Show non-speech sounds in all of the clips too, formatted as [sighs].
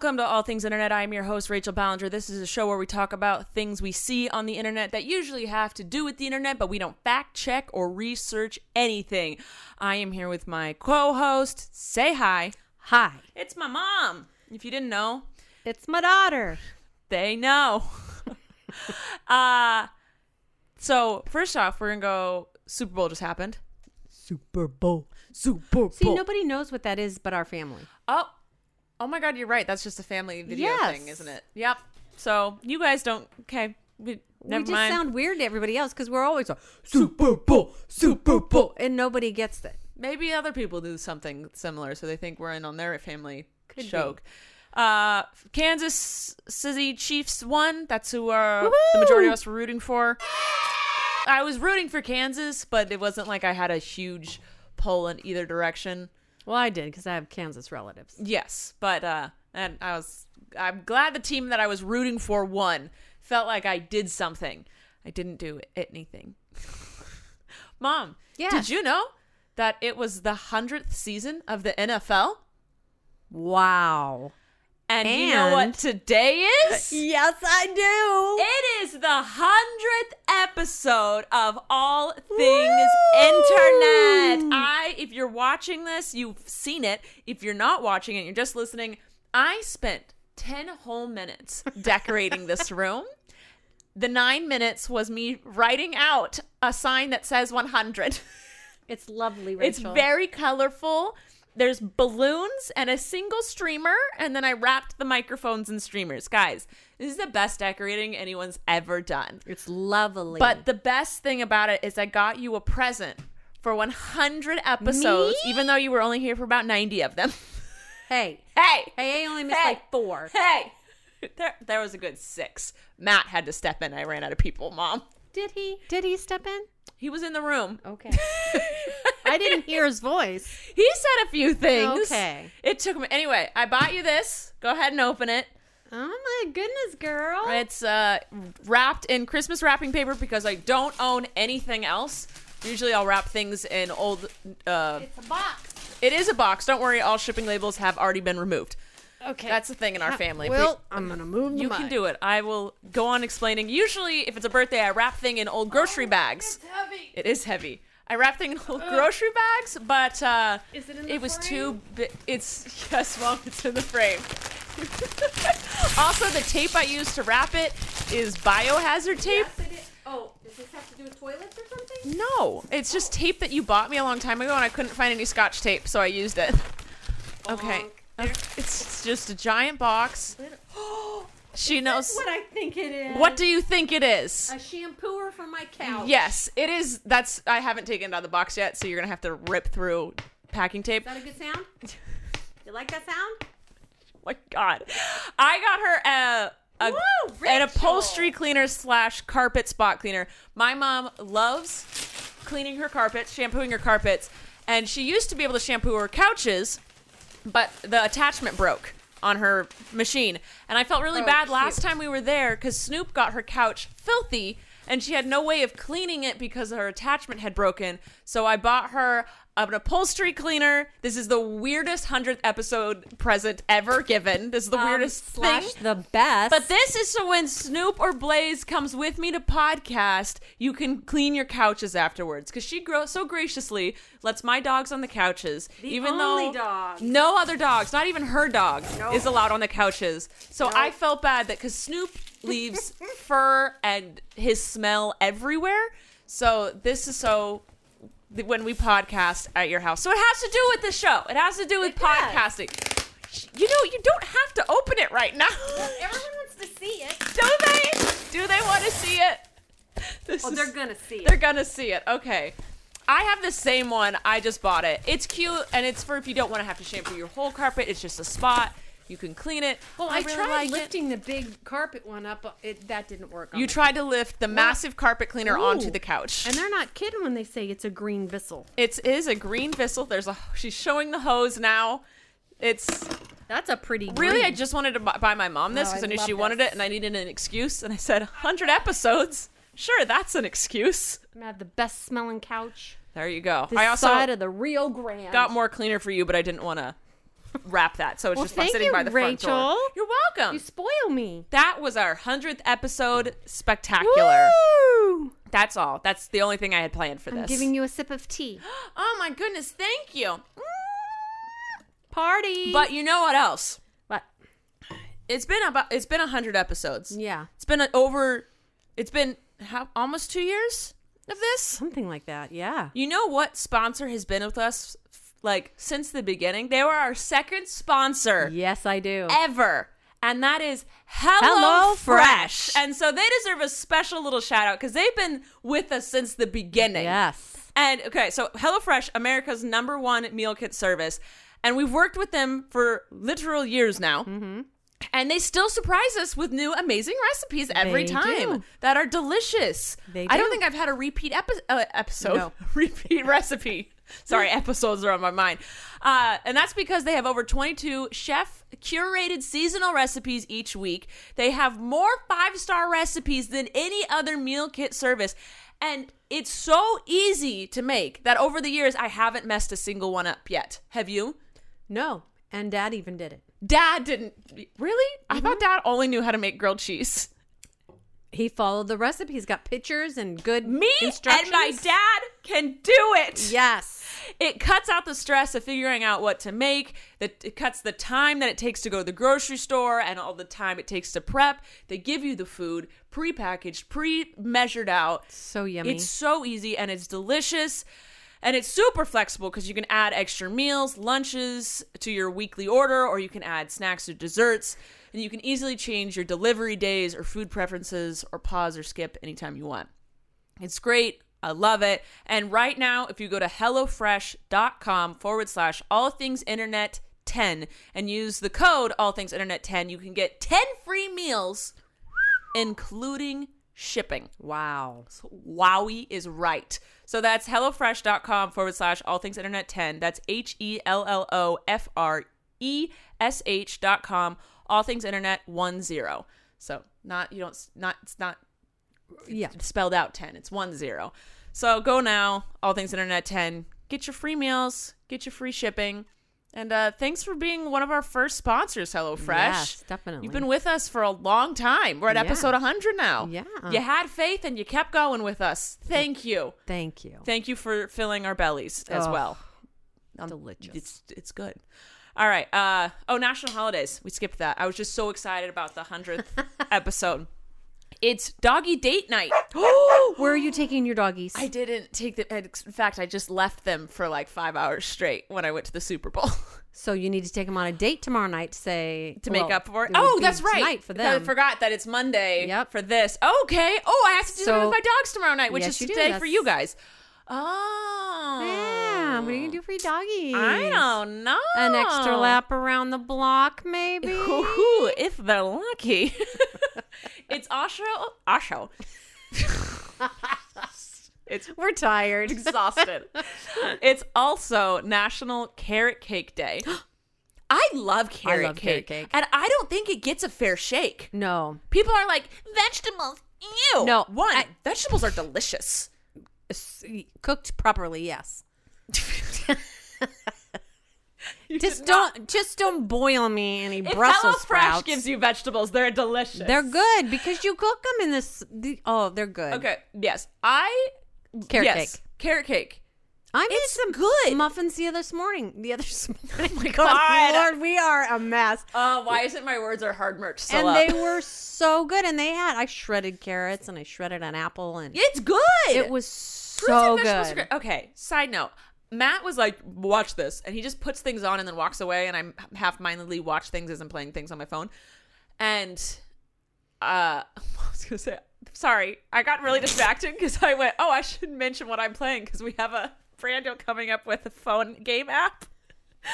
Welcome to All Things Internet. I am your host, Rachel Ballinger. This is a show where we talk about things we see on the internet that usually have to do with the internet, but we don't fact check or research anything. I am here with my co host. Say hi. Hi, It's my mom. If you didn't know, it's my daughter. they know. [laughs] uh, so, first off, we're going to go Super Bowl just happened. Super Bowl. Super Bowl. See, nobody knows what that is but our family. Oh, oh my God, you're right. That's just a family video Yes. thing, isn't it? Yep. So you guys don't. Okay, we, never we just mind. sound weird to everybody else because we're always like, Super Bowl, Super Bowl, and nobody gets it. Maybe other people do something similar, so they think we're in on their family Could be. joke. Uh, Kansas City Chiefs won. That's who uh, the majority of us were rooting for. I was rooting for Kansas, but it wasn't like I had a huge pull in either direction. Well, I did because I have Kansas relatives. Yes, but uh and I was I'm glad the team that I was rooting for won. Felt like I did something. I didn't do anything. [laughs] Mom, Yes. did you know that it was the 100th season of the NFL? Wow. And, you know what today is? [laughs] Yes, I do. It is the 100th episode of All Things Woo! Internet. I if you're watching this, you've seen it. If you're not watching it, you're just listening. I spent 10 whole minutes [laughs] decorating this room. The 9 minutes was me writing out a sign that says 100. It's lovely, [laughs] Rachel. It's very colorful. There's balloons and a single streamer, and then I wrapped the microphones and streamers. Guys, this is the best decorating anyone's ever done. It's lovely. But the best thing about it is I got you a present for 100 episodes, Me? even though you were only here for about 90 of them. [laughs] hey, hey, hey, I only missed Hey. like four. hey. There, there was a good six. Matt had to step in. I ran out of people, Mom. Did he? Did he step in? He was in the room. Okay. [laughs] I didn't hear his voice. [laughs] He said a few things. Okay. It took me. Anyway, I bought you this. Go ahead and open it. Oh my goodness, girl. It's uh, wrapped in Christmas wrapping paper because I don't own anything else. Usually I'll wrap things in old. Uh, It's a box. it is a box. Don't worry, all shipping labels have already been removed. Okay. That's the thing in our family. Well, I'm gonna move. you can do it. I will go on explaining. Usually, if it's a birthday, I wrap thing in old grocery bags. It's heavy. It is heavy. I wrapped thing in old [laughs] grocery bags, but uh, Is it in the it was too. Bi- it's [laughs] yes, mom. It's in the frame. [laughs] also, the tape I used to wrap it is biohazard tape. Oh, does this have to do with toilets or something? No, it's just tape that you bought me a long time ago, and I couldn't find any Scotch tape, so I used it. Okay, Bonk. it's, it's just a giant box. [gasps] She knows. What I think it is. What do you think it is? A shampooer for my couch. Yes, it is. That's I haven't taken it out of the box yet, so you're gonna have to rip through packing tape. Is that a good sound? You like that sound? my God, I got her a, a Woo, an upholstery cleaner slash carpet spot cleaner. My mom loves cleaning her carpets, shampooing her carpets, and she used to be able to shampoo her couches, but the attachment broke on her machine, and I felt really Oh, bad cute. last time we were there because Snoop got her couch filthy. And she had no way of cleaning it because her attachment had broken. So I bought her an upholstery cleaner. This is the weirdest 100th episode present ever given. This is the Um, weirdest slash thing. the best. But this is so when Snoop or Blaze comes with me to podcast, you can clean your couches afterwards. Because she grow so graciously lets my dogs on the couches, The even only though dog. no other dogs, not even her dog, is allowed on the couches. So. I felt bad that because Snoop leaves [laughs] fur and his smell everywhere. So this is so when we podcast at your house. So it has to do with the show. It has to do with It does. podcasting. You know, you don't have to open it right now. Everyone wants to see it. Do they? Do they want to see it? This Oh, is- they're gonna see it. They're gonna see it. Okay. I have the same one. I just bought it. It's cute and it's for if you don't want to have to shampoo your whole carpet. It's just a spot. You can clean it. Well, I, really tried like it. lifting the big carpet one up. but It, that didn't work. You tried to lift the massive carpet cleaner onto the couch. and they're not kidding when they say it's a green Bissell. It is a green Bissell. There's a. She's showing the hose now. It's That's a pretty. really. I just wanted to buy my mom this Oh, because I I knew she wanted it, and I needed an excuse. And I said, "100 episodes. Sure, that's an excuse." I'm have the best smelling couch. There you go. This I also side of the Rio Grande. got more cleaner for you, but I didn't want to wrap that, so it's Well, just thank sitting you, by the front door. Rachel. You're welcome. You spoil me. that was our hundredth episode. Spectacular. Woo! That's all. That's the only thing I had planned for I'm this. giving you a sip of tea. [gasps] Oh my goodness, thank you. [gasps] Party. But you know what else? what? It's been about it's been a hundred episodes. Yeah, It's been a, over. It's been how, almost two years of this. something like that. Yeah. You know what sponsor has been with us like since the beginning? They were our second sponsor Yes, I do. ever. And that is Hello, Hello Fresh. Fresh. And so they deserve a special little shout out because they've been with us since the beginning. Yes. And okay, so HelloFresh, America's number one meal kit service. And we've worked with them for literal years now. Mm-hmm. And they still surprise us with new amazing recipes every They time do. that are delicious. They do. I don't think I've had a repeat epi- uh, episode, No. [laughs] repeat recipe. Sorry, [laughs] episodes are on my mind. Uh, and that's because they have over 22 chef curated seasonal recipes each week. They have more five star recipes than any other meal kit service. And it's so easy to make that over the years, I haven't messed a single one up yet. Have you? No. And Dad even did it. Dad didn't. Really? I Mm-hmm. thought dad only knew how to make grilled cheese. He followed the recipe. He's got pictures and good Me instructions. and my dad can do it. Yes. It cuts out the stress of figuring out what to make. That it cuts the time that it takes to go to the grocery store and all the time it takes to prep. They give you the food pre-packaged, pre-measured out. So yummy. It's so easy and it's delicious. And it's super flexible because you can add extra meals, lunches to your weekly order, or you can add snacks or desserts. And you can easily change your delivery days or food preferences or pause or skip anytime you want. It's great. I love it. And right now, if you go to HelloFresh.com forward slash all things internet 10 and use the code all things internet 10, you can get 10 free meals, including shipping. wow. Wowie is right. So that's HelloFresh.com forward slash all things internet 10. That's H E L L O F R E S H dot com, all things internet 1 0. So not, you don't, not, it's not Yeah. spelled out 10. It's 1 0. So go now, all things internet 10. Get your free meals, get your free shipping. And uh, thanks for being one of our first sponsors, HelloFresh. Yes, definitely. You've been with us for a long time. We're at Yeah. episode 100 now. Yeah. You had faith and you kept going with us. Thank you. Thank you. Thank you for filling our bellies as Oh, well. Delicious. It's it's good. All right. Uh oh, national holidays. We skipped that. I was just so excited about the 100th [laughs] episode. It's doggy date night. [gasps] Where are you taking your doggies? I didn't take them. In fact, I just left them for like five hours straight when I went to the Super Bowl [laughs] so you need to take them on a date tomorrow night to say to make well, up for it. would Oh, that's right. For Because them. I forgot that it's Monday. Yep. For this. Okay. Oh, I have to do that with my dogs tomorrow night, which Yes, is you do. today for you guys. Oh. Yeah. What are you gonna do for your doggies? I don't know. An extra lap around the block, [laughs] maybe. Ooh, if they're lucky. [laughs] it's Osho. Osho. [laughs] it's We're tired. exhausted. it's also National Carrot Cake Day. [gasps] I love carrot love cake. carrot cake. And I don't think it gets a fair shake. No. People are like, vegetables. Ew. No, One, I- vegetables are delicious. Cooked properly, yes. [laughs] [laughs] Just did not- don't just don't boil me any If Brussels HelloFresh sprouts. gives you vegetables, they're delicious. they're good because you cook them in this. The, oh, they're good. Okay. Yes. I. Carrot yes, cake. Carrot cake. I made It's some good. muffins the other morning. The other [laughs] morning. Oh my [laughs] God. Lord, we are a mess. Uh, why isn't my words are hard merch and up? they were so good. And they had I shredded carrots and I shredded an apple and It's good. it was so and vegetables are good. Okay. Side note. Matt was like, "Watch this," and he just puts things on and then walks away. And I'm half-mindedly watch things as I'm playing things on my phone. And uh, [laughs] I was gonna say, sorry, I got really distracted because I went, "Oh, I should mention what I'm playing because we have a brand deal coming up with a phone game app."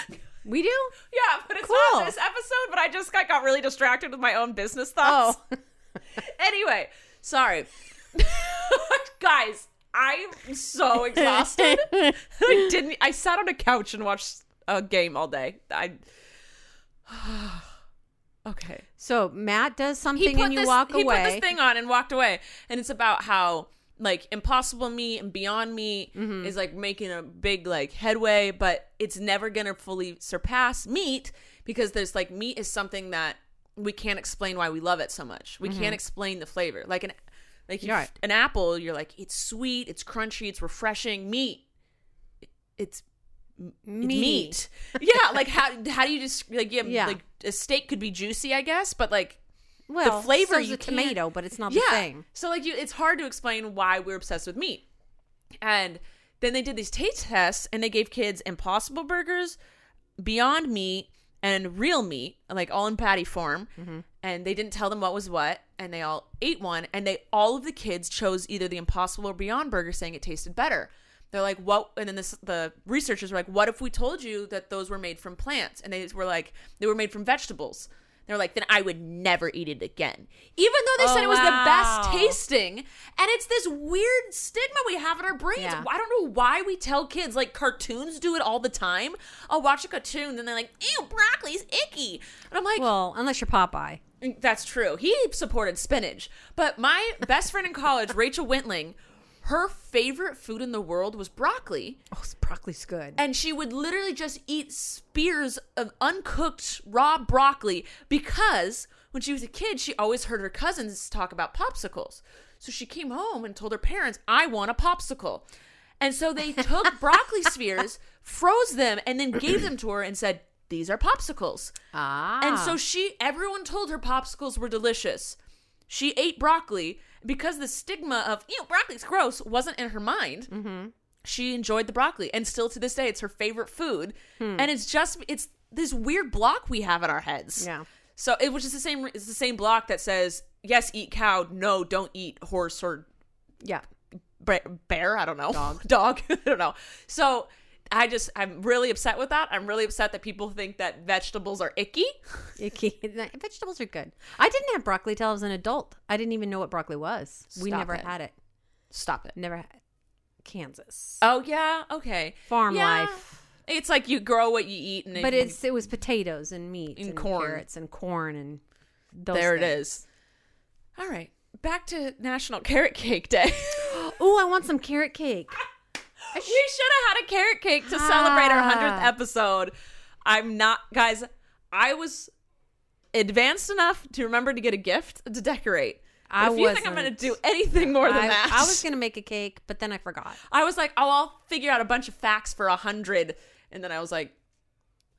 [laughs] We do. Yeah, but it's Cool. not this episode. But I I just got, got really distracted with my own business thoughts. Oh, [laughs] Anyway, sorry. Guys, I'm so exhausted. [laughs] I didn't I sat on a couch and watched a game all day. I [sighs] Okay. so Matt does something and you this walk he away. put this thing on and walked away. And it's about how like impossible me and beyond me Mm-hmm. is like making a big like headway, but it's never gonna fully surpass meat because there's like meat is something that we can't explain why we love it so much. We can't explain the flavor. Like an like you-. Right. an apple, you're like it's sweet, it's crunchy, it's refreshing. Meat, it's meat. Yeah, like how how do you just like yeah, Yeah. like a steak could be juicy, I guess, but like well, flavor so's you a tomato, but it's not yeah. the same. So like you, it's hard to explain why we're obsessed with meat. And then they did these taste tests, and they gave kids Impossible Burgers, Beyond Meat, and Real Meat, like all in patty form. Mm-hmm. And they didn't tell them what was what, and they all ate one, and they all of the kids chose either the Impossible or Beyond Burger, saying it tasted better. They're like, what? And then this, the researchers were like, what if we told you that those were made from plants? And they were like, they were made from vegetables. They're like, then I would never eat it again. Even though they Oh, said it was the best tasting. And it's this weird stigma we have in our brains. Yeah. I don't know why we tell kids, like cartoons do it all the time. I'll watch a cartoon and they're like, ew, broccoli's icky. And I'm like, Well, unless you're Popeye. Mm, that's true. He supported spinach. But my best friend in college, Rachel Wintling, her favorite food in the world was broccoli. Oh, broccoli's good. And she would literally just eat spears of uncooked raw broccoli because when she was a kid, she always heard her cousins talk about popsicles. So she came home and told her parents, I want a popsicle. And so they [laughs] took broccoli spears, froze them, and then gave them to her and said, These are popsicles. ah, And so she, everyone told her popsicles were delicious. She ate broccoli because the stigma of, you know, broccoli's gross wasn't in her mind. Mm-hmm. She enjoyed the broccoli. And still to this day, it's her favorite food. Hmm. And it's just, it's this weird block we have in our heads. Yeah. So it was just the same, it's the same block that says, yes, eat cow. No, don't eat horse or yeah. bear. I don't know. Dog. [laughs] Dog. [laughs] I don't know. So I just, I'm really upset with that. I'm really upset that people think that vegetables are icky. [laughs] Icky. Vegetables are good. I didn't have broccoli till I was an adult. I didn't even know what broccoli was. we never it. had it. Stop it. Never had Kansas. Oh yeah, okay. Farm Yeah. life. It's like you grow what you eat, and But it, it's it was potatoes and meat And and, corn. carrots and corn and those there it things. is. All right, back to National Carrot Cake Day. [gasps] Oh, I want some carrot cake. [laughs] we should have had a carrot cake to celebrate our hundredth Ah. episode. I'm not, guys. I was advanced enough to remember to get a gift to decorate. I if you think I'm going to do anything more than I, that, I was [laughs] gonna make a cake, but then I forgot. I was like, oh, I'll figure out a bunch of facts for a hundred, and then I was like,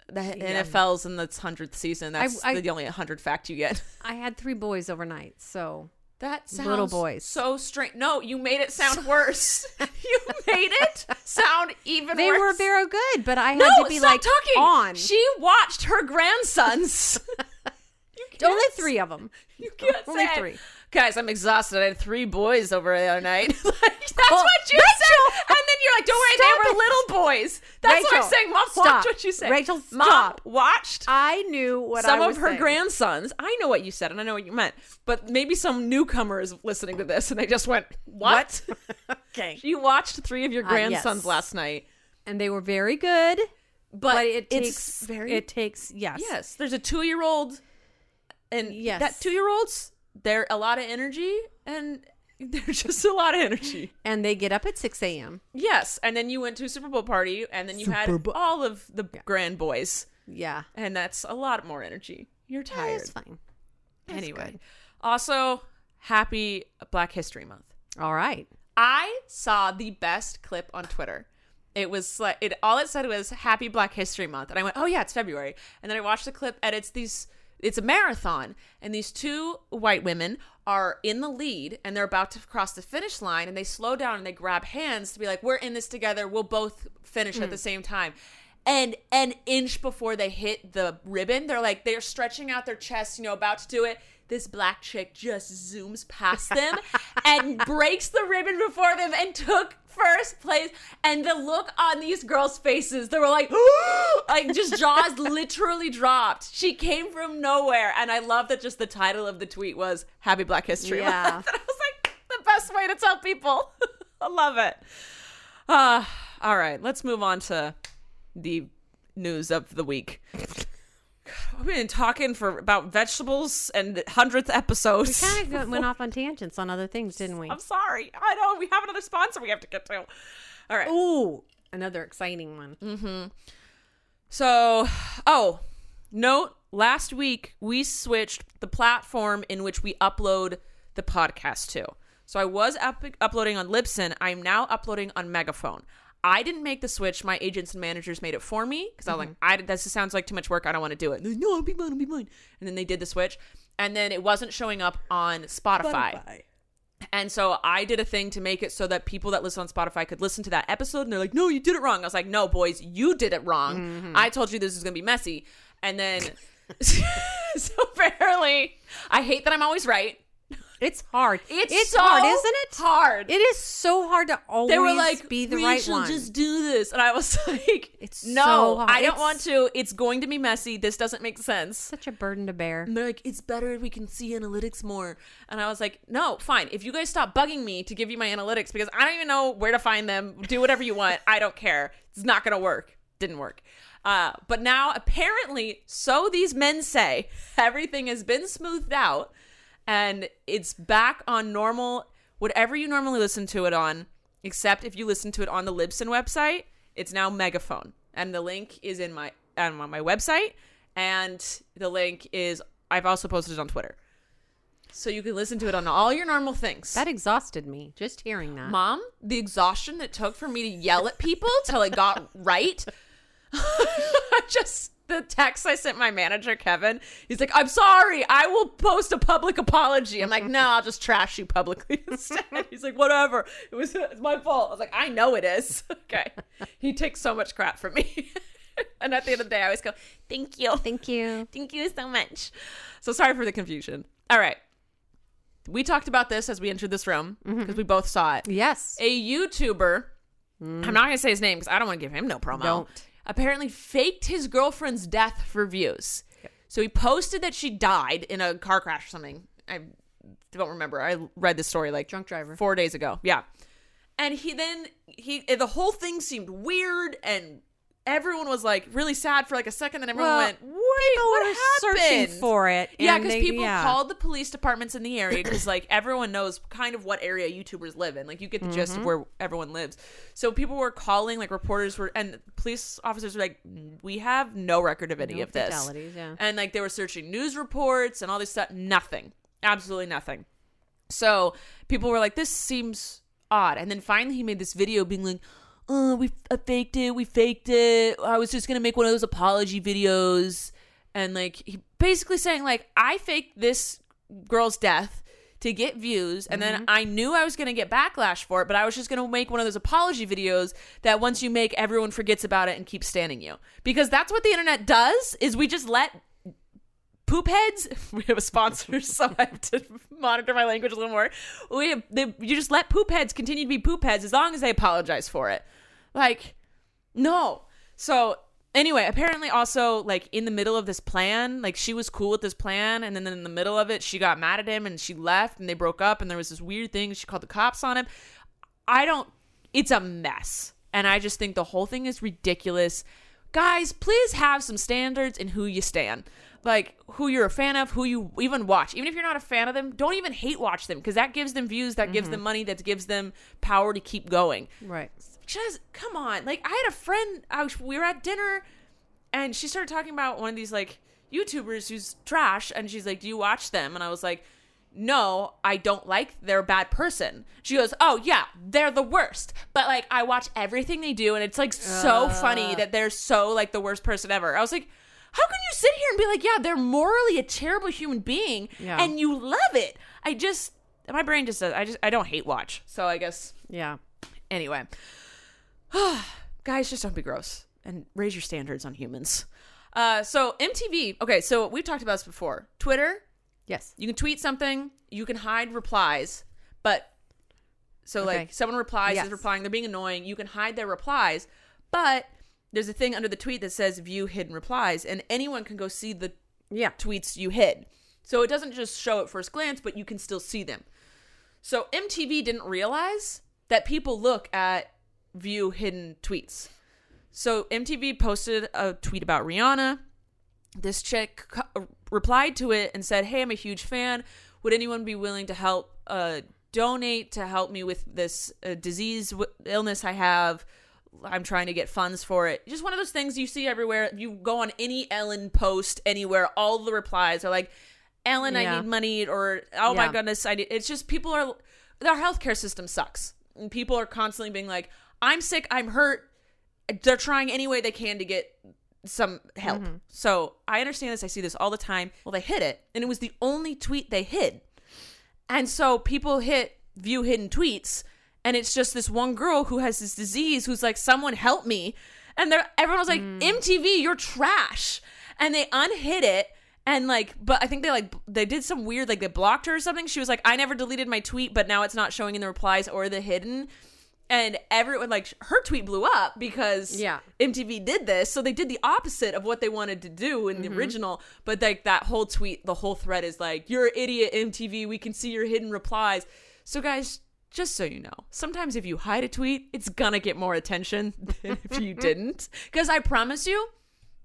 the NFL's in its hundredth season. That's I- the only hundred fact you get. [laughs] I had three boys overnight, so That sounds Little boys. so strange. No, you made it sound worse. [laughs] you made it sound even worse. they worse. were very good. But I had no, to be like talking. on. She watched her grandsons. [laughs] Only three of them. You can't Only say, three. Guys, I'm exhausted. I had three boys over the other night. [laughs] like, that's Oh, what you said. And then you're like, don't worry, they it. were little boys. That's what I'm saying. Mom stop. watched what you said. Rachel, Mom stop. watched I knew what some of her saying. grandsons. I know what you said and I know what you meant, but maybe some newcomer is listening to this and they just went, "What?" [laughs] Okay. [laughs] you watched three of your Uh, grandsons yes. last night, and they were very good. but, But it takes very It takes yes. yes. There's a two year old, and Yes. that two year olds, they're a lot of energy and [laughs] they're just a lot of energy. And they get up at six a.m. Yes, and then you went to a Super Bowl party and then you had Super Bowl. all of the grand boys, Yeah. and that's a lot more energy. You're Yeah, tired. It's fine. That's anyway, good. also happy Black History Month. All right. I saw the best clip on Twitter. It was like it all it said was Happy Black History Month, and I went, "Oh yeah, it's February." And then I watched the clip, and it's these. It's a marathon, and these two white women are in the lead, and they're about to cross the finish line, and they slow down and they grab hands to be like, "We're in this together. We'll both finish at the mm. same time." And an inch before they hit the ribbon, they're like they're stretching out their chests, you know, about to do it. this black chick just zooms past them [laughs] and breaks the ribbon before them and took first place. And the look on these girls' faces, they were like, [gasps] like just jaws [laughs] literally dropped. She came from nowhere. And I love that just the title of the tweet was Happy Black History Yeah. Month. [laughs] And I was like, the best way to tell people. [laughs] I love it. Uh, [sighs] all right, let's move on to the news of the week. We've been talking for about vegetables and hundredth episodes. We kind of went [laughs] off on tangents on other things, didn't we? I'm sorry. I know we have another sponsor we have to get to. All right. Ooh, another exciting one. Mm-hmm. So, oh, note last week we switched the platform in which we upload the podcast to. So I was up- uploading on Libsyn. I'm now uploading on Megaphone. I didn't make the switch. My agents and managers made it for me because I was like, mm-hmm. I this sounds like too much work. I don't want to do it. Like, no, I'll be mine. I'll be mine. And then they did the switch, and then it wasn't showing up on Spotify. And so I did a thing to make it so that people that listen on Spotify could listen to that episode and they're like, no, you did it wrong. I was like, no, boys, you did it wrong. Mm-hmm. I told you this is going to be messy. And then, [laughs] [laughs] so apparently, I hate that I'm always right. It's hard. It's, hard, so isn't it? Hard. It is so hard to always they were like, be the we right should one. just do this. And I was [laughs] like, It's no, so hard. I don't It's- want to. It's going to be messy. This doesn't make sense. Such a burden to bear. And they're like, it's better if we can see analytics more. And I was like, no, fine. If you guys stop bugging me to give you my analytics because I don't even know where to find them, do whatever you want. I don't care. It's not going to work. Didn't work. Uh, but now, apparently, so these men say, everything has been smoothed out and it's back on normal, whatever you normally listen to it on, except if you listen to it on the Libsyn website, it's now Megaphone. And the link is in my um, on my website, and the link is I've also posted it on Twitter. So you can listen to it on all your normal things. That exhausted me just hearing that. Mom, the exhaustion that took for me to yell at people till it got [laughs] right. [laughs] I just the text I sent my manager Kevin, he's like, "I'm sorry, I will post a public apology." I'm like, "No, I'll just trash you publicly [laughs] instead." he's like, "Whatever, it was it's my fault." I was like, "I know it is." [laughs] okay, he takes so much crap from me, [laughs] and at the end of the day, I always go, "Thank you, Thank you. thank you so much." So sorry for the confusion. All right, we talked about this as we entered this room mm-hmm. because we both saw it Yes. a YouTuber. Mm. I'm not gonna say his name because I don't want to give him no promo. Don't. Apparently, faked his girlfriend's death for views. So he posted that she died in a car crash or something. I don't remember. I read this story like Drunk driver. four days ago. Yeah, and he then he the whole thing seemed weird and. Everyone was like really sad for like a second, then everyone Well, went, "Wait, what were happened?" searching for it. Yeah, because people yeah. called the police departments in the area because like everyone knows kind of what area YouTubers live in. Like you get the gist Mm-hmm. of where everyone lives. So people were calling, like reporters were, and police officers were like, "We have no record of any No of this." yeah. And like they were searching news reports and all this stuff. Nothing, absolutely nothing. So people were like, "This seems odd." And then finally, he made this video being like, "Oh, we I faked it. We faked it. I was just gonna make one of those apology videos." And like he basically saying like, "I faked this girl's death." To get views, and then mm-hmm. I knew I was going to get backlash for it, but I was just going to make one of those apology videos that once you make, everyone forgets about it and keeps standing you. Because that's what the internet does. Is we just let poop heads [laughs] we have a sponsor [laughs] so i have to monitor my language a little more we have, they, you just let poop heads continue to be poop heads as long as they apologize for it like no so anyway apparently also like in the middle of this plan like she was cool with this plan and then in the middle of it she got mad at him and she left and they broke up and there was this weird thing she called the cops on him. I don't it's a mess. And i just think the whole thing is ridiculous. Guys please have some standards in who you stand. Like who you're a fan of who you even watch. Even if you're not a fan of them don't even hate watch them because that gives them views that gives mm-hmm. them money that gives them power to keep going. Right. Just come on. Like i had a friend I was, we were at dinner and she started talking about one of these like youtubers who's trash and she's like do you watch them? And i was like no i don't like they're a bad person. She goes oh yeah they're the worst. But like i watch everything they do and it's like so funny that they're so like the worst person ever. I was like how can you sit here and be like yeah they're morally a terrible human being Yeah. and you love it? I just my brain just says i just i don't hate watch. So i guess Yeah. Anyway, [sighs] guys, just don't be gross and raise your standards on humans. Uh, so MTV. Okay, so we've talked about this before. Twitter Yes. You can tweet something, you can hide replies, but so Okay. like someone replies Yes. is replying, they're being annoying, you can hide their replies, but there's a thing under the tweet that says view hidden replies, and anyone can go see the Yeah. tweets you hid. So it doesn't just show at first glance, but you can still see them. So MTV didn't realize that people look at view hidden tweets. So MTV posted a tweet about Rihanna. This chick co- replied to it and said, "Hey, I'm a huge fan. Would anyone be willing to help uh, donate to help me with this uh, disease w- illness I have? I'm trying to get funds for it. Just one of those things you see everywhere. You go on any Ellen post anywhere, all the replies are like, "Ellen, I need money," or "Oh my goodness, I need." It's just people are. Our healthcare system sucks. And people are constantly being like, "I'm sick. I'm hurt." They're trying any way they can to get some help. Mm-hmm. So I understand this. I see this all the time. Well, they hid it, and it was the only tweet they hid. And so people hit view hidden tweets, and it's just this one girl who has this disease who's like, "Someone help me!" And they're everyone was like, mm. "MTV, you're trash," and they unhid it. And like, but I think they like they did some weird like they blocked her or something. She was like, "I never deleted my tweet, but now it's not showing in the replies or the hidden." And everyone like her tweet blew up because Yeah. MTV did this, so they did the opposite of what they wanted to do in the original. But like that whole tweet, the whole thread is like, "You're an idiot, MTV. We can see your hidden replies." So guys, just so you know, sometimes if you hide a tweet, it's gonna get more attention [laughs] than if you [laughs] didn't. Because I promise you,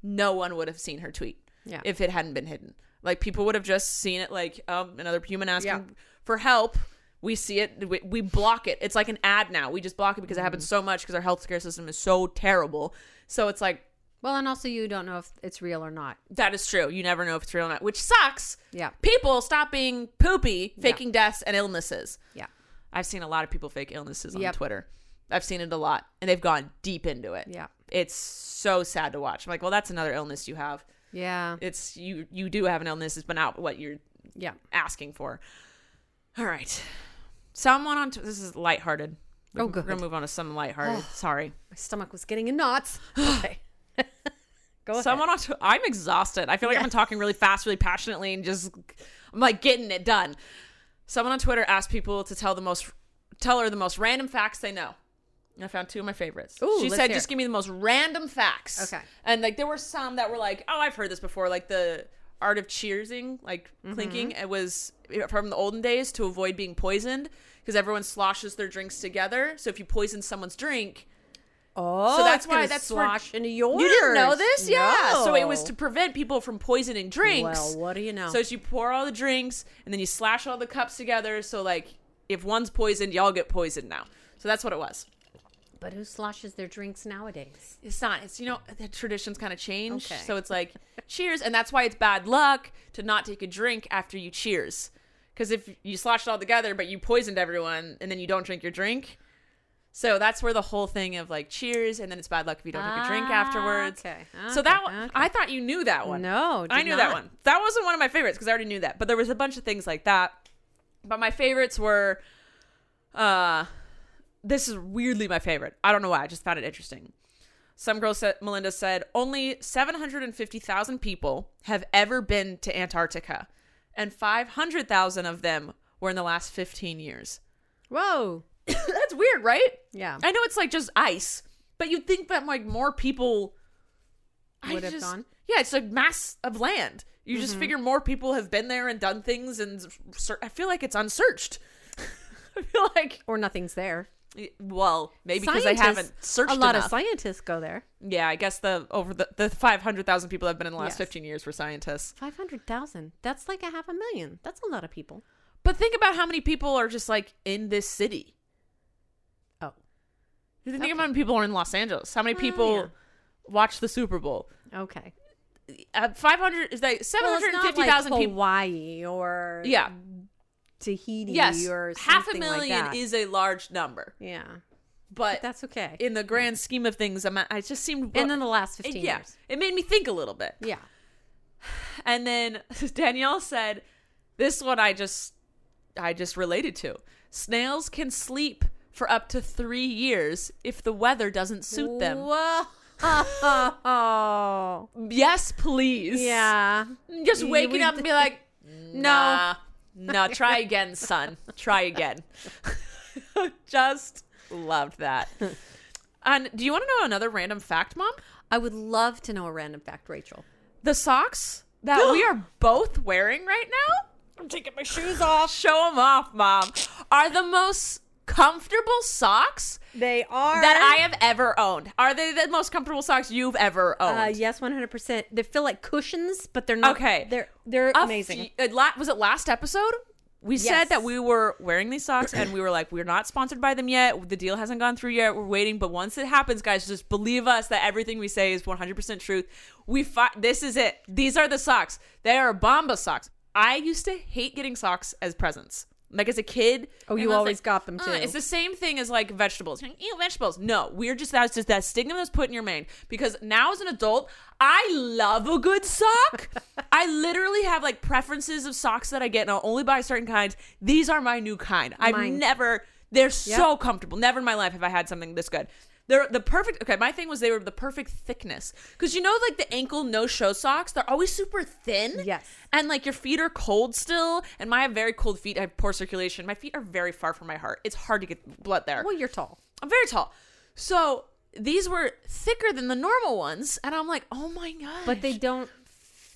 no one would have seen her tweet Yeah. if it hadn't been hidden. Like people would have just seen it like um, another human asking Yeah. for help. We see it, we, we block it. It's like an ad now. We just block it because it happens so much because our healthcare system is so terrible. So it's like Well, and also you don't know if it's real or not. that is true. You never know if it's real or not, which sucks. Yeah. People stop being poopy, faking deaths and illnesses. Yeah. I've seen a lot of people fake illnesses on Yep. Twitter. I've seen it a lot, and they've gone deep into it. Yeah. It's so sad to watch. I'm like, well, that's another illness you have. Yeah. It's you. You do have an illness. It's been out what you're Yeah. asking for. All right. Someone on t- this is lighthearted. Oh, good. We're gonna move on to some lighthearted. Oh, Sorry. My stomach was getting in knots. [sighs] Okay. [laughs] Go ahead. Someone on. T- I'm exhausted. I feel like I've been talking really fast, really passionately, and just I'm like getting it done. Someone on Twitter asked people to tell the most, tell her the most random facts they know. And I found two of my favorites. Ooh, she said, "Just it. give me the most random facts." Okay. And like there were some that were like, "Oh, I've heard this before." Like the art of cheersing, like Mm-hmm. clinking. It was from the olden days to avoid being poisoned because everyone sloshes their drinks together. So if you poison someone's drink, Oh, So that's why that's where- slosh into yours. you didn't know this? Yeah. So it was to prevent people from poisoning drinks. Well, what do you know? So as you pour all the drinks and then you slash all the cups together. So like if one's poisoned, y'all get poisoned now. So that's what it was. But who sloshes their drinks nowadays? It's not. It's you know the traditions kind of change. Okay. So it's like [laughs] cheers, and that's why it's bad luck to not take a drink after you cheers. Because if you sloshed it all together, but you poisoned everyone, and then you don't drink your drink. So that's where the whole thing of like cheers, and then it's bad luck if you don't take a drink Ah, afterwards. okay. So that Okay, one, okay. I thought you knew that one. No, I knew that one. That wasn't one of my favorites because I already knew that. But there was a bunch of things like that. But my favorites were, uh, this is weirdly my favorite. I don't know why. I just found it interesting. Some girl said, Melinda said, only 750,000 people have ever been to Antarctica, and 500,000 of them were in the last 15 years. Whoa. [coughs] That's weird, right? Yeah. I know it's like just ice, but you'd think that like more people I Would have just- gone? Mm-hmm. Yeah, it's a mass of land. You just figure more people have been there and done things, and I feel like it's unsearched. [laughs] I feel like, Or nothing's there. Well, maybe because I haven't searched A lot enough. of scientists go there. yeah, I guess the over the the five hundred thousand people that have been in the last Yes. fifteen years were scientists. Five hundred thousand. That's like a half a million. That's a lot of people. But think about how many people are just like in this city. Oh. Think Okay. about how many people are in Los Angeles. How many Oh, people yeah. watch the Super Bowl? Okay. Uh, Five hundred is like seven Well, it's hundred not fifty thousand like people. Hawaii or Yeah. Tahiti Yes, or half a million like is a large number, yeah, but that's okay. in the grand scheme of things, I'm, I just seemed and then the last it, fifteen yeah, years. it made me think a little bit. Yeah. [sighs] And then [laughs] Danielle said, "This one I just, I just related to. Snails can sleep for up to three years if the weather doesn't suit them. Whoa. [laughs] Yes, please. yeah. Just waking up and be like, [laughs] Nah. No, try again, son. Try again. [laughs] Just loved that. And do you want to know another random fact, Mom? I would love to know a random fact, Rachel. The socks that we [gasps] are both wearing right now. I'm taking my shoes off. Show them off, Mom. Are the most comfortable socks They are that I have ever owned. Are they the most comfortable socks you've ever owned? Uh, yes, one hundred percent. They feel like cushions, but they're not. Okay. they're they're A amazing. fe- uh, was it last episode? We said that we were wearing these socks and we were like, we're not sponsored by them yet. The deal hasn't gone through yet. We're waiting. But once it happens, guys, just believe us that everything we say is 100% truth. We fi- This is it. These are the socks. They are Bombas socks. I used to hate getting socks as presents. Like as a kid. Oh, you and I was always like, got them, "Uh, too." it's the same thing as like vegetables. You're like, Ew, vegetables. No, we're just that's just that stigma that's put in your mind. Because now as an adult, I love a good sock. [laughs] I literally have like preferences of socks that I get, and I'll only buy certain kinds. These are my new kind. I've Mine. never. They're so comfortable. Never in my life have I had something this good. They're the perfect. Okay, my thing was they were the perfect thickness because you know, like the ankle no show socks, they're always super thin. Yes. and like your feet are cold still. And my have very cold feet. I have poor circulation. My feet are very far from my heart. It's hard to get blood there. well, you're tall. I'm very tall. So these were thicker than the normal ones, and I'm like, oh my god! But they don't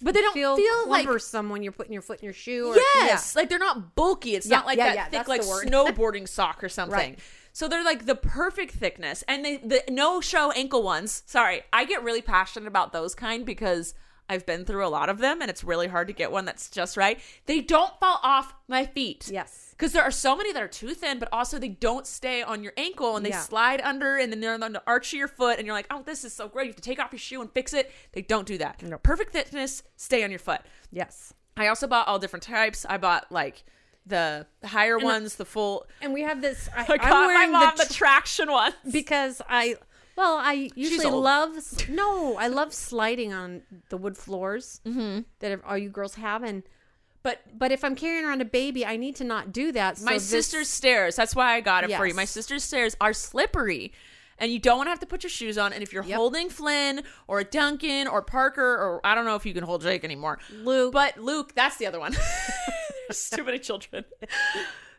but they don't feel, feel, like cumbersome when you're putting your foot in your shoe. Or, yes, like they're not bulky. It's Yeah, not like yeah, that yeah, thick like [laughs] snowboarding sock or something. Right. So they're like the perfect thickness, and they the no show ankle ones. Sorry, I get really passionate about those kind because I've been through a lot of them, and it's really hard to get one that's just right. They don't fall off my feet. Yes. Because there are so many that are too thin, but also they don't stay on your ankle and they Yeah. slide under and then they're on the arch of your foot and you're like, oh, this is so great. You have to take off your shoe and fix it. They don't do that. Perfect thickness, stay on your foot. Yes. I also bought all different types. I bought like the higher ones, the full. And we have this. I, [laughs] I I'm got my wearing mom the the traction ones. because I well I usually love [laughs] no I love sliding on the wood floors mm-hmm. that all you girls have and but but if I'm carrying around a baby I need to not do that. my this- sister's stairs. That's why I got it for you. My sister's stairs are slippery. And you don't want to have to put your shoes on. And if you're Yep. holding Flynn or Duncan or Parker or I don't know if you can hold Jake anymore. Luke. But Luke, that's the other one. [laughs] There's too many children. [laughs]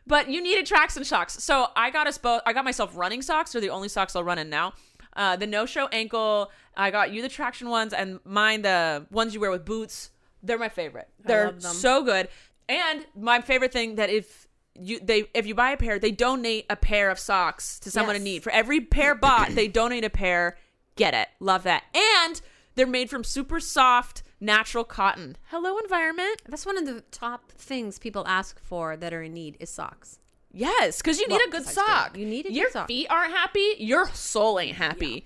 But you needed tracks and socks. So I got us both I got myself running socks. They're the only socks I'll run in now. Uh, the no show ankle. I got you the traction ones and mine the ones you wear with boots. They're my favorite. They're so good. And my favorite thing that if you they if you buy a pair, they donate a pair of socks to someone in need. For every pair bought, they donate a pair. Get it. Love that. And they're made from super soft natural cotton. Hello environment. that's one of the top things people ask for that are in need is socks. Yes, because you need a good sock. you need a good Your sock. feet aren't happy. Your soul ain't happy.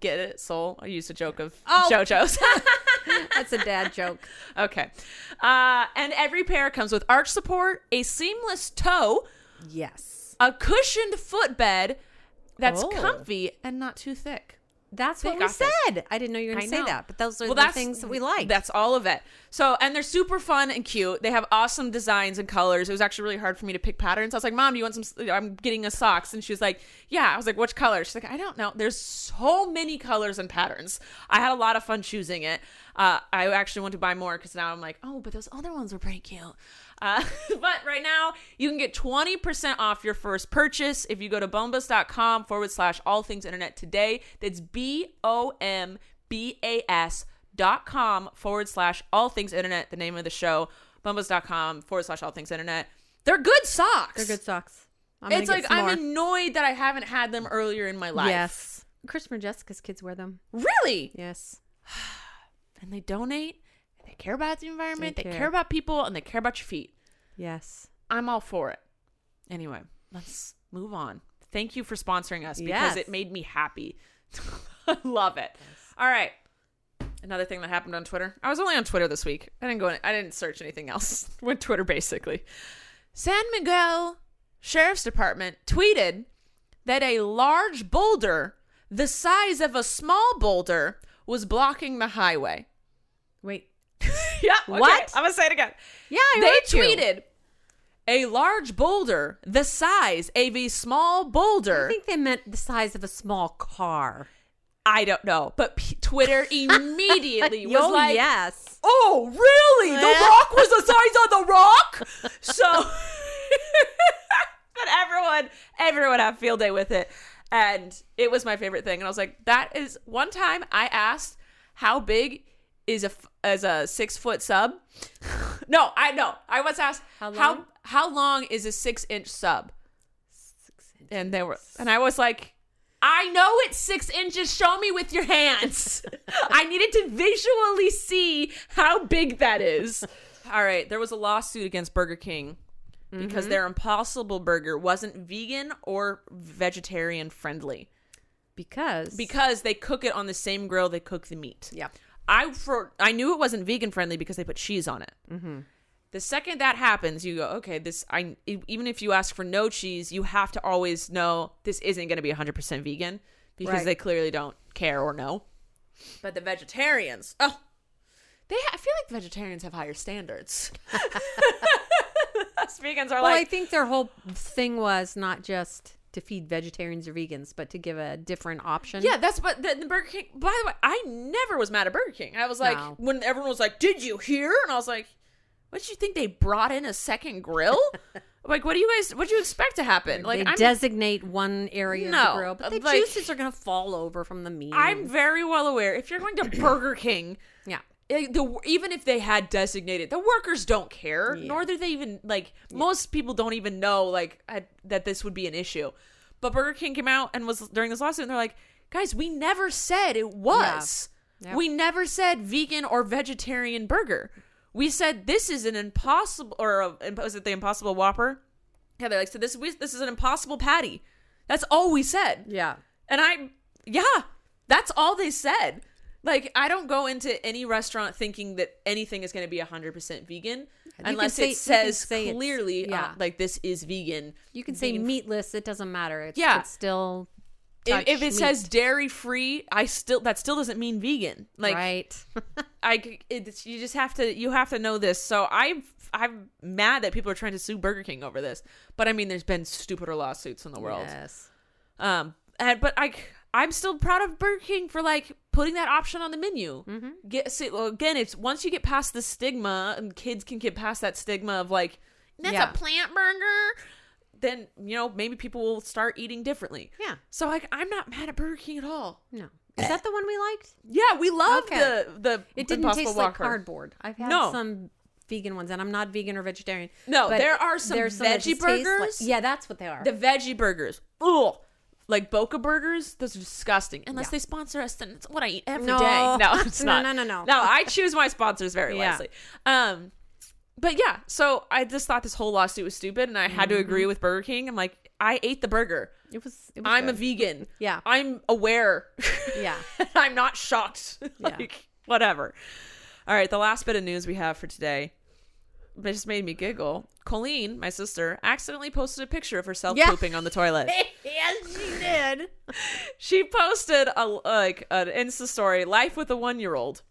Get it, soul? I used a joke of Oh. JoJo's. [laughs] [laughs] That's a dad joke. okay. Uh, and every pair comes with arch support, a seamless toe, Yes. a cushioned footbed that's Oh. comfy and not too thick. That's what we said. I didn't know you were going to say that, but those are Well, the things that we like. That's all of it. So, and they're super fun and cute. They have awesome designs and colors. It was actually really hard for me to pick patterns. I was like, "Mom, do you want some?" I'm getting a socks, and she was like, "Yeah." I was like, "Which color?" She's like, "I don't know." There's so many colors and patterns. I had a lot of fun choosing it. Uh, I actually want to buy more because now I'm like, "Oh, but those other ones were pretty cute." Uh, [laughs] but right now, you can get 20% off your first purchase if you go to bombas.com forward slash all things internet today. That's B O M B A S dot com forward slash all things internet, the name of the show. Bombas.com forward slash all things internet. They're good socks. They're good socks. I'm It's like I'm annoyed that I haven't had them earlier in my life. Yes. Christopher and Jessica's kids wear them. Really? Yes. [sighs] And they donate, they care about the environment, they They care. care. about people, and they care about your feet. Yes. I'm all for it. Anyway, let's move on. Thank you for sponsoring us because Yes. it made me happy. [laughs] I love it. All right. Another thing that happened on Twitter. I was only on Twitter this week. I didn't go. In, I didn't search anything else. [laughs] Went Twitter basically. San Miguel Sheriff's Department tweeted that a large boulder the size of a small boulder was blocking the highway. Wait. [laughs] yeah. Okay. What? I'm gonna say it again. Yeah, I they tweeted you. a large boulder, the size of a small boulder. I think they meant the size of a small car. I don't know, but P- Twitter [laughs] immediately was oh, like, "Yes, oh really? The rock was the size of the rock." [laughs] So, but everyone, everyone had field day with it, and it was my favorite thing. And I was like, "That is one time I asked how big is a as a six foot sub. no, I know. I was asked How how long? how long is a six inch sub, Six inches. and they were, and I was like. I know it's six inches. Show me with your hands. [laughs] I needed to visually see how big that is. All right, there was a lawsuit against Burger King because mm-hmm. their Impossible Burger wasn't vegan or vegetarian friendly because because they cook it on the same grill they cook the meat. yeah. I for I knew it wasn't vegan friendly because they put cheese on it. Mm-hmm. The second that happens, you go, okay, this I even if you ask for no cheese, you have to always know this isn't going to be 100% vegan because Right. they clearly don't care or know. But the vegetarians, oh, they I feel like vegetarians have higher standards. Us [laughs] [laughs] vegans are like Well, I think their whole thing was not just to feed vegetarians or vegans, but to give a different option. Yeah, that's what the, the Burger King. By the way, I never was mad at Burger King. I was like, No. when everyone was like, "Did you hear?" and I was like, "What did you think they brought in a second grill? [laughs] like, what do you guys? What do you expect to happen? Like, they I'm, designate one area of No, the grill, but the like- juices are to fall over from the meat. I'm very well aware. If you're going to [coughs] Burger King, yeah. Eh, the even if they had designated, the workers don't care, Yeah. nor do they even like. Most people don't even know like I, that this would be an issue. But Burger King came out and was during this lawsuit, and they're like, "Guys, we never said it was. Yep. We never said vegan or vegetarian burger. We said this is an impossible, or a, was it the Impossible Whopper? Yeah, they're like, so this we, this is an impossible patty. That's all we said. Yeah. And I, yeah, that's all they said. Like, I don't go into any restaurant thinking that anything is going to be 100% vegan unless say- it says say clearly, yeah. uh, like, this is vegan. You can say meatless, it doesn't matter. It's, Yeah. it's still If, if it says dairy free, I still, that still doesn't mean vegan. Like, right. [laughs] I, it's, you just have to, you have to know this. So I, I'm mad that people are trying to sue Burger King over this. But I mean, there's been stupider lawsuits in the world. Yes. Um, and but I, I'm still proud of Burger King for like putting that option on the menu. Mm-hmm. Get see, well, again, it's once you get past the stigma, and kids can get past that stigma of like that's Yeah. a plant burger. Then you know maybe people will start eating differently. Yeah. So like I'm not mad at Burger King at all. No. Is that the one we liked? Yeah, we love Okay. the the It didn't Impossible taste like cardboard. I've had No. some vegan ones, and I'm not vegan or vegetarian. No, there are some there's that veggie just taste like- burgers. yeah, that's what they are. The veggie burgers. Ugh. Like Boca burgers, those are disgusting. Unless Yeah. they sponsor us, then it's what I eat every day. No. [laughs] No, it's No, not. no, no, no. No, I choose my sponsors very Yeah. wisely. Um, but yeah, so I just thought this whole lawsuit was stupid, and I had to Mm-hmm. agree with Burger King. I'm like, I ate the burger. it was. It was I'm a vegan. Yeah. I'm aware. Yeah. [laughs] I'm not shocked. [laughs] like whatever. All right, the last bit of news we have for today. It just made me giggle. Colleen, my sister, accidentally posted a picture of herself Yeah. pooping on the toilet. [laughs] yes, she did. [laughs] she posted a like an Insta story, life with a one year old,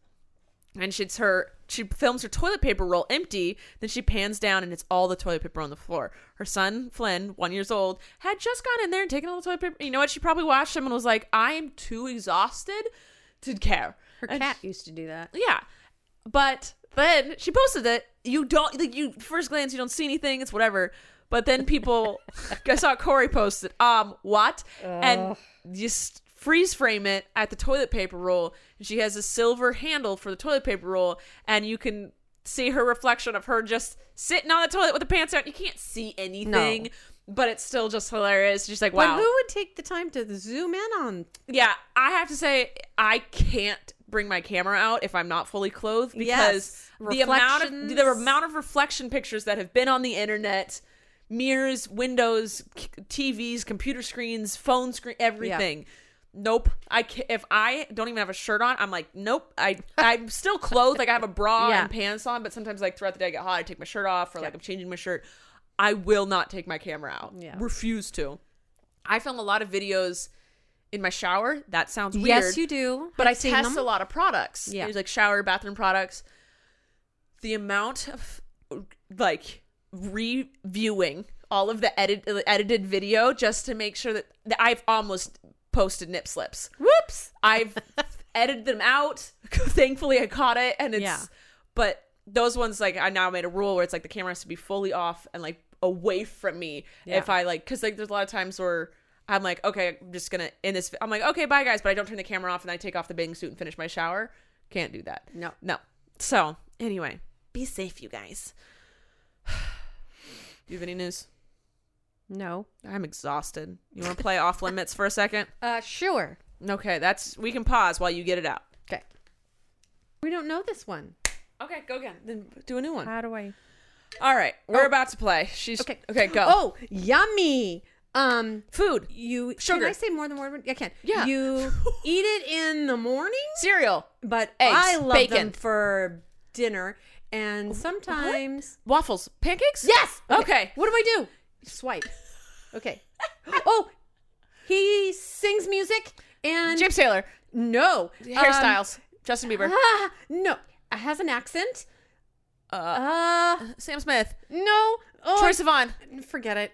and she's her. She films her toilet paper roll empty. Then she pans down, and it's all the toilet paper on the floor. Her son Flynn, one years old, had just gone in there and taken all the toilet paper. You know what? She probably watched him and was like, "I am too exhausted to care." Her And cat used to do that. yeah. But then she posted it. You don't like you first glance you don't see anything, it's whatever. But then people [laughs] I saw Corey posted, um, what? And just freeze frame it at the toilet paper roll. And she has a silver handle for the toilet paper roll, and you can see her reflection of her just sitting on the toilet with the pants out. You can't see anything. But it's still just hilarious. Just like, wow. But who would take the time to zoom in on? Yeah, I have to say I can't bring my camera out if I'm not fully clothed because Yes. the amount of the amount of reflection pictures that have been on the internet, mirrors, windows, TVs, computer screens, phone screen, everything. Nope. I ca if I don't even have a shirt on, I'm like, nope. I I'm still clothed, like I have a bra [laughs] Yeah. and pants on, but sometimes like throughout the day I get hot, I take my shirt off or like I'm changing my shirt. I will not take my camera out. Yeah. Refuse to. I film a lot of videos in my shower. That sounds weird. Yes, you do. But I I've seen test them. a lot of products. Yeah. There's like shower, bathroom products. The amount of like reviewing all of the edit, edited video just to make sure that, that I've almost posted nip slips. Whoops. I've [laughs] edited them out. [laughs] Thankfully, I caught it, and it's. Yeah. But those ones, like, I now made a rule where it's like the camera has to be fully off and like away from me Yeah. if I like, because like there's a lot of times where I'm like, okay, I'm just gonna in this. I'm like, okay, bye guys, but I don't turn the camera off and I take off the bathing suit and finish my shower. Can't do that. No. No. So anyway, be safe, you guys. do [sighs] you have any news? No. I'm exhausted. You want to play off limits for a second? [laughs] Uh, sure. Okay, that's we can pause while you get it out. Okay. We don't know this one. Okay, go again. Then do a new one. How do I? All right, we're Oh. about to play. She's Okay. Okay, go. Oh, yummy. Um, food, you Sugar. Can I say more than one? I can. Yeah. You [laughs] eat it in the morning, cereal, but Eggs, I love bacon. them for dinner, and sometimes waffles, pancakes. yes. Okay. What do I do? Swipe. Okay. [laughs] oh, he sings music and James Taylor, no um, hairstyles, Justin Bieber, ah, [laughs] no, has an accent. uh, Uh, Sam Smith, no. Oh, Troye Sivan. forget it.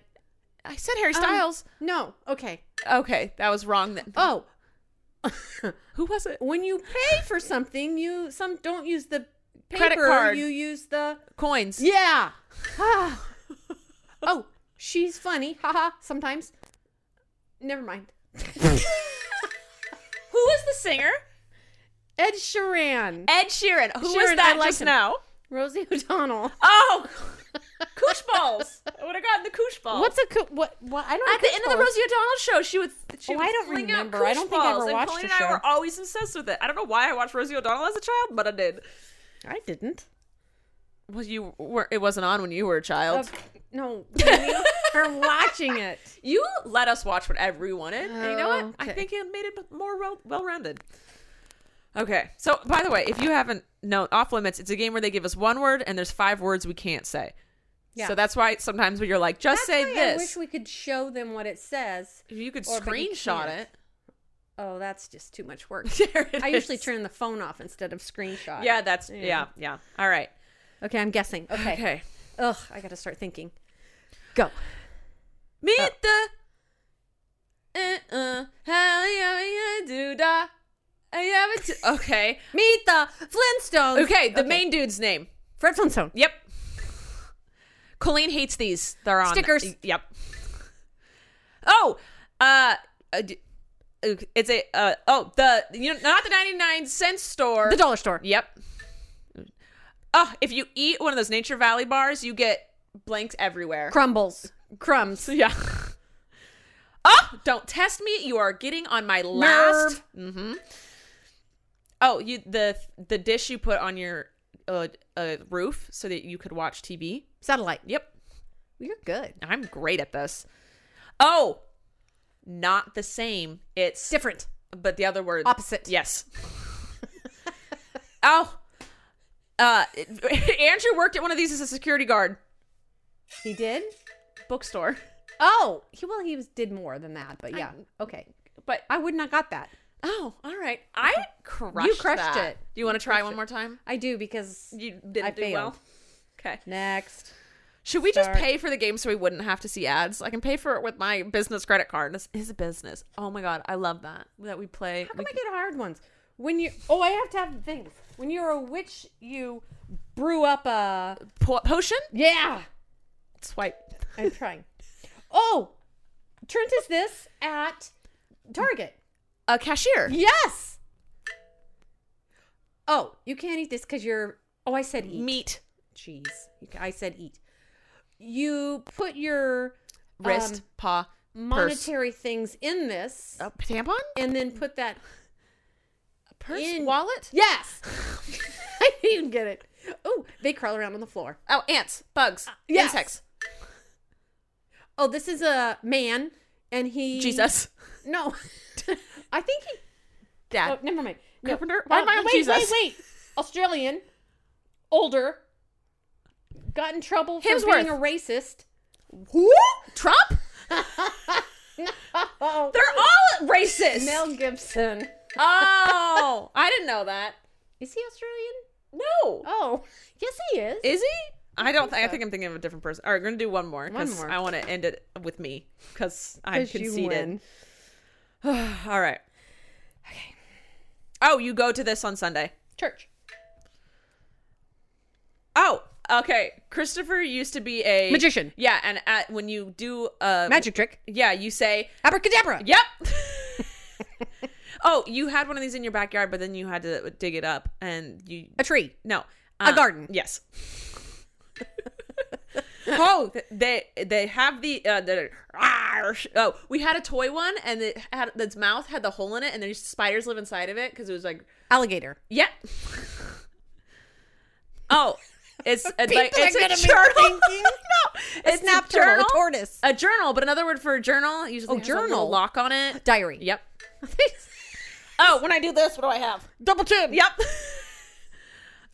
I said Harry Um, Styles. No. Okay. okay, that was wrong. Then Oh. [laughs] who was it? when you pay for something, you some don't use the paper, Credit card. You use the Coins. yeah. Ah. [sighs] [sighs] oh, she's funny. Haha. Sometimes. Never mind. [laughs] [laughs] Who was the singer? Ed Sheeran, Ed Sheeran. Who was that I like just him. now? Rosie O'Donnell. [laughs] Oh, koosh balls. I would have gotten the koosh balls. What's a co- what? What? I don't. At the end of the Rosie O'Donnell show, she would. She Oh, would I don't remember. I don't think I ever balls, and watched Colleen and I show. were always obsessed with it. I don't know why I watched Rosie O'Donnell as a child, but I did. I didn't. Well, you were. It wasn't on when you were a child. Of- no, we [laughs] are watching it. You let us watch whatever we wanted. and you know what? I think it made it more well-rounded. Okay. So, by the way, if you haven't known, Off Limits, it's a game where they give us one word and there's five words we can't say. Yeah. So that's why sometimes when you're like, just That's say this. I wish we could show them what it says. if you could screenshot it. Oh, that's just too much work. [laughs] I usually turn the phone off instead of screenshot. Yeah, that's yeah, Yeah. yeah. All right. Okay, I'm guessing. Okay. Okay. Ugh, I got to start thinking. Go. Meet Oh. the uh uh how do da. I have it. Okay. Meet the Flintstones. Okay. The main dude's name. Fred Flintstone. Yep. Colleen hates these. They're on Stickers. Yep. Oh, uh, uh, uh, it's a uh oh the you know not the ninety nine cent store. The dollar store. Yep. Oh, if you eat one of those Nature Valley bars, you get blanks everywhere. Crumbles. Crumbs. [laughs] Yeah. Oh, don't test me. You are getting on my last. Mm-hmm. Oh, you the the dish you put on your uh, uh, roof so that you could watch TV. Satellite. Yep, You're good. I'm great at this. Oh, not the same. It's Different. but the other word Opposite. Yes. [laughs] oh, uh, [laughs] Andrew worked at one of these as a security guard. He did? Bookstore, Oh, he well he was did more than that, but yeah. okay. but I would not have got that. Oh, all right. I crushed. You crushed that. it. Do you want to try one more time? I do because You didn't I do failed. well. Okay. next. Should we just pay for the game so we wouldn't have to see ads? I can pay for it with my business credit card. This is a business. Oh my god, I love that that we play. How come we I get hard ones? When you oh I have to have things. When you're a witch, you brew up a po- potion. Yeah. Swipe. I'm trying. Oh, Trent is this at Target. A cashier. Yes. Oh, you can't eat this because you're. Oh, I said eat. Meat. Jeez, I said eat. You put your Wrist. um, paw. Purse. monetary things in this, A tampon. and then put that. Purse. In- Wallet. Yes. [laughs] [laughs] I didn't even get it. Oh, they crawl around on the floor. Oh, ants. Bugs. yes. Insects. Oh, this is a man, and he. Jesus. [laughs] No, I think he. Dad. Oh, never mind. No. Carpenter? Why am I on wait, Jesus? Wait, wait, Australian, older, got in trouble for Hemsworth. being a racist. Who? Trump? Oh, [laughs] They're all racist. Mel Gibson. [laughs] Oh, I didn't know that. Is he Australian? No. Oh, yes, he is. Is he? I don't think. I think I'm thinking of a different person. All right, we're gonna do one more. 'cause One more. I want to end it with me because I'm 'Cause you win. [sighs] All right. Okay. Oh, you go to this on Sunday. Church. Oh, okay, Christopher used to be a Magician. Yeah, and at, when you do a Magic trick. yeah, you say Abracadabra. Yep. [laughs] [laughs] oh, you had one of these in your backyard, but then you had to dig it up, and you A tree. no A uh, garden. Yes. Oh, they they have the uh, the oh we had a toy one, and it had its mouth had the hole in it, and there's spiders live inside of it because it was like Alligator. yeah. [laughs] oh, it's a, like it's a journal. [laughs] no, it's Snap a turtle, a journal. tortoise. A journal, but another word for a journal usually Oh, journal. lock on it. Diary. Yep. [laughs] Oh, when I do this, what do I have? Double chin. Yep.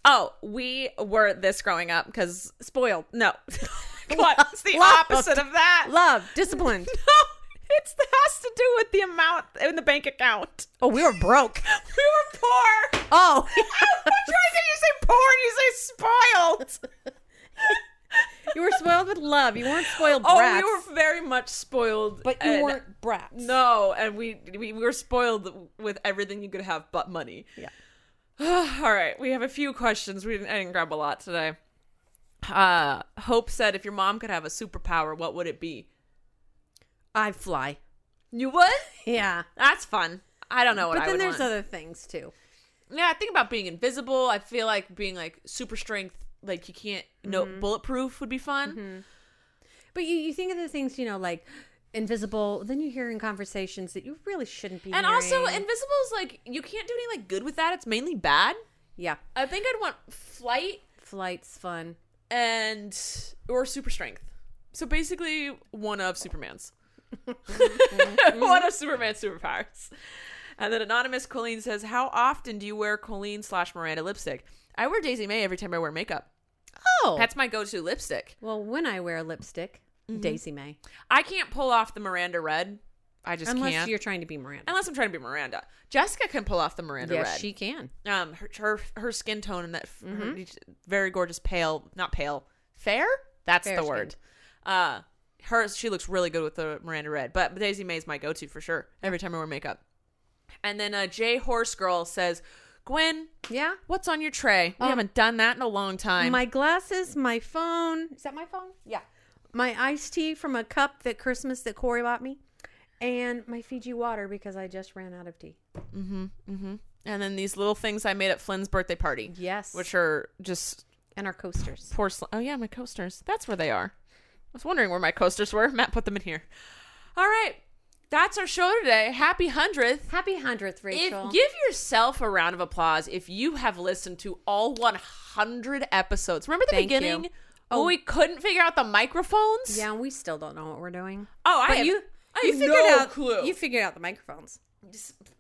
Oh, we were this growing up because Spoiled. no. [laughs] what? It's the Loved. opposite of that. Love. [laughs] Disciplined. No, it's it has to do with the amount in the bank account. oh, we were broke. [laughs] We were poor. Oh. What's wrong? You say poor and you say spoiled. you were spoiled with love. You weren't spoiled Oh, brats. we were very much spoiled. but you and- weren't brats. No, and we, we were spoiled with everything you could have but money. Yeah. [sighs] All right, we have a few questions. We didn't, I didn't grab a lot today. Uh, Hope said, if your mom could have a superpower, what would it be? I fly. You would? Yeah. That's fun. I don't know what But I then there's want. other things too. yeah, I think about being invisible. I feel like being like super strength, like you can't, no, Mm-hmm. bulletproof would be fun. But you, you think of the things, you know, like invisible, then you hear in conversations that you really shouldn't be And also, hearing. invisible is like, you can't do any like good with that. It's mainly bad. yeah. I think I'd want flight Flight's fun. and or super strength. So basically, one of Superman's. [laughs] [laughs] one of Superman's superpowers. And then anonymous Colleen says, "How often do you wear Colleen slash Miranda lipstick? I wear Daisy May every time I wear makeup. Oh. That's my go-to lipstick. well, when I wear lipstick, Mm-hmm. Daisy May. I can't pull off the Miranda red. I just Unless can't. you're trying to be Miranda. Unless I'm trying to be Miranda. Jessica can pull off the Miranda yes, red. she can. um her her, her skin tone and that Mm-hmm. her very gorgeous pale not pale fair that's Fair the word uh hers she looks really good with the miranda red but daisy may is my go-to for sure every time i wear makeup and then uh jay horse girl says gwen Yeah. what's on your tray we Um, haven't done that in a long time My glasses, my phone. Is that my phone? Yeah. My iced tea from a cup that Christmas that Corey bought me, and my Fiji water because I just ran out of tea. Mm-hmm. Mm-hmm. And then these little things i made at flynn's birthday party Yes. which are just and our coasters. porcelain. Oh yeah, my coasters. That's where they are. I was wondering where my coasters were. [laughs] Matt put them in here. All right, that's our show today. Happy hundredth. Happy hundredth, Rachel. If give yourself a round of applause if you have listened to all 100 episodes. Remember the Thank you. Oh, we couldn't figure out the microphones. yeah, we still don't know what we're doing. Oh, I have, you, I you have figured no out clue. You figured out the microphones.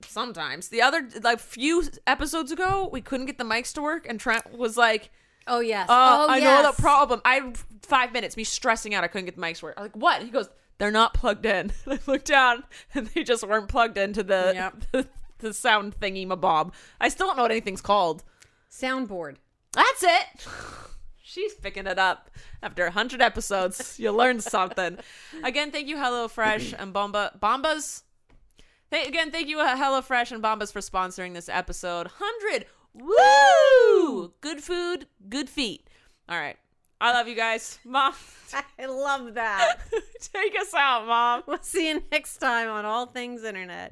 Sometimes the other like few episodes ago, we couldn't get the mics to work, and Trent was like, Oh yes. Oh, oh I yes. know the problem. I five minutes me stressing out. I couldn't get the mics to work. I'm like, what? He goes, they're not plugged in. [laughs] I looked down and they just weren't plugged into the Yep. the, [laughs] the sound thingy my bob. I still don't know what anything's called. Soundboard. That's it. [laughs] She's picking it up. After 100 episodes, you learned something. Again, thank you, HelloFresh and Bomba. Bombas? Th- again, thank you, uh, HelloFresh and Bombas, for sponsoring this episode. 100. Woo! Good food, good feet. All right. I love you guys. Mom, [laughs] I love that. [laughs] take us out, Mom. we'll see you next time on All Things Internet.